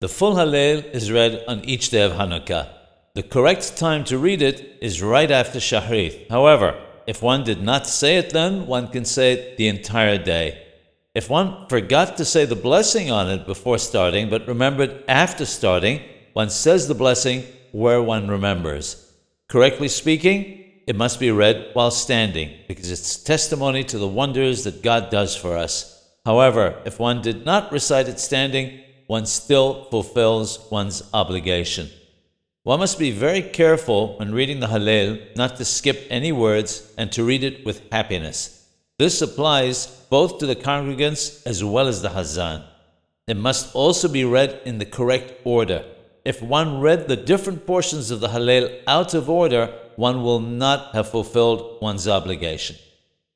The full Hallel is read on each day of Hanukkah. The correct time to read it is right after Shahrit. However, if one did not say it then, one can say it the entire day. If one forgot to say the blessing on it before starting, but remembered after starting, one says the blessing where one remembers. Correctly speaking, it must be read while standing, because it's testimony to the wonders that God does for us. However, if one did not recite it standing, one still fulfills one's obligation. One must be very careful when reading the Hallel not to skip any words and to read it with happiness. This applies both to the congregants as well as the Hazan. It must also be read in the correct order. If one read the different portions of the Hallel out of order, one will not have fulfilled one's obligation.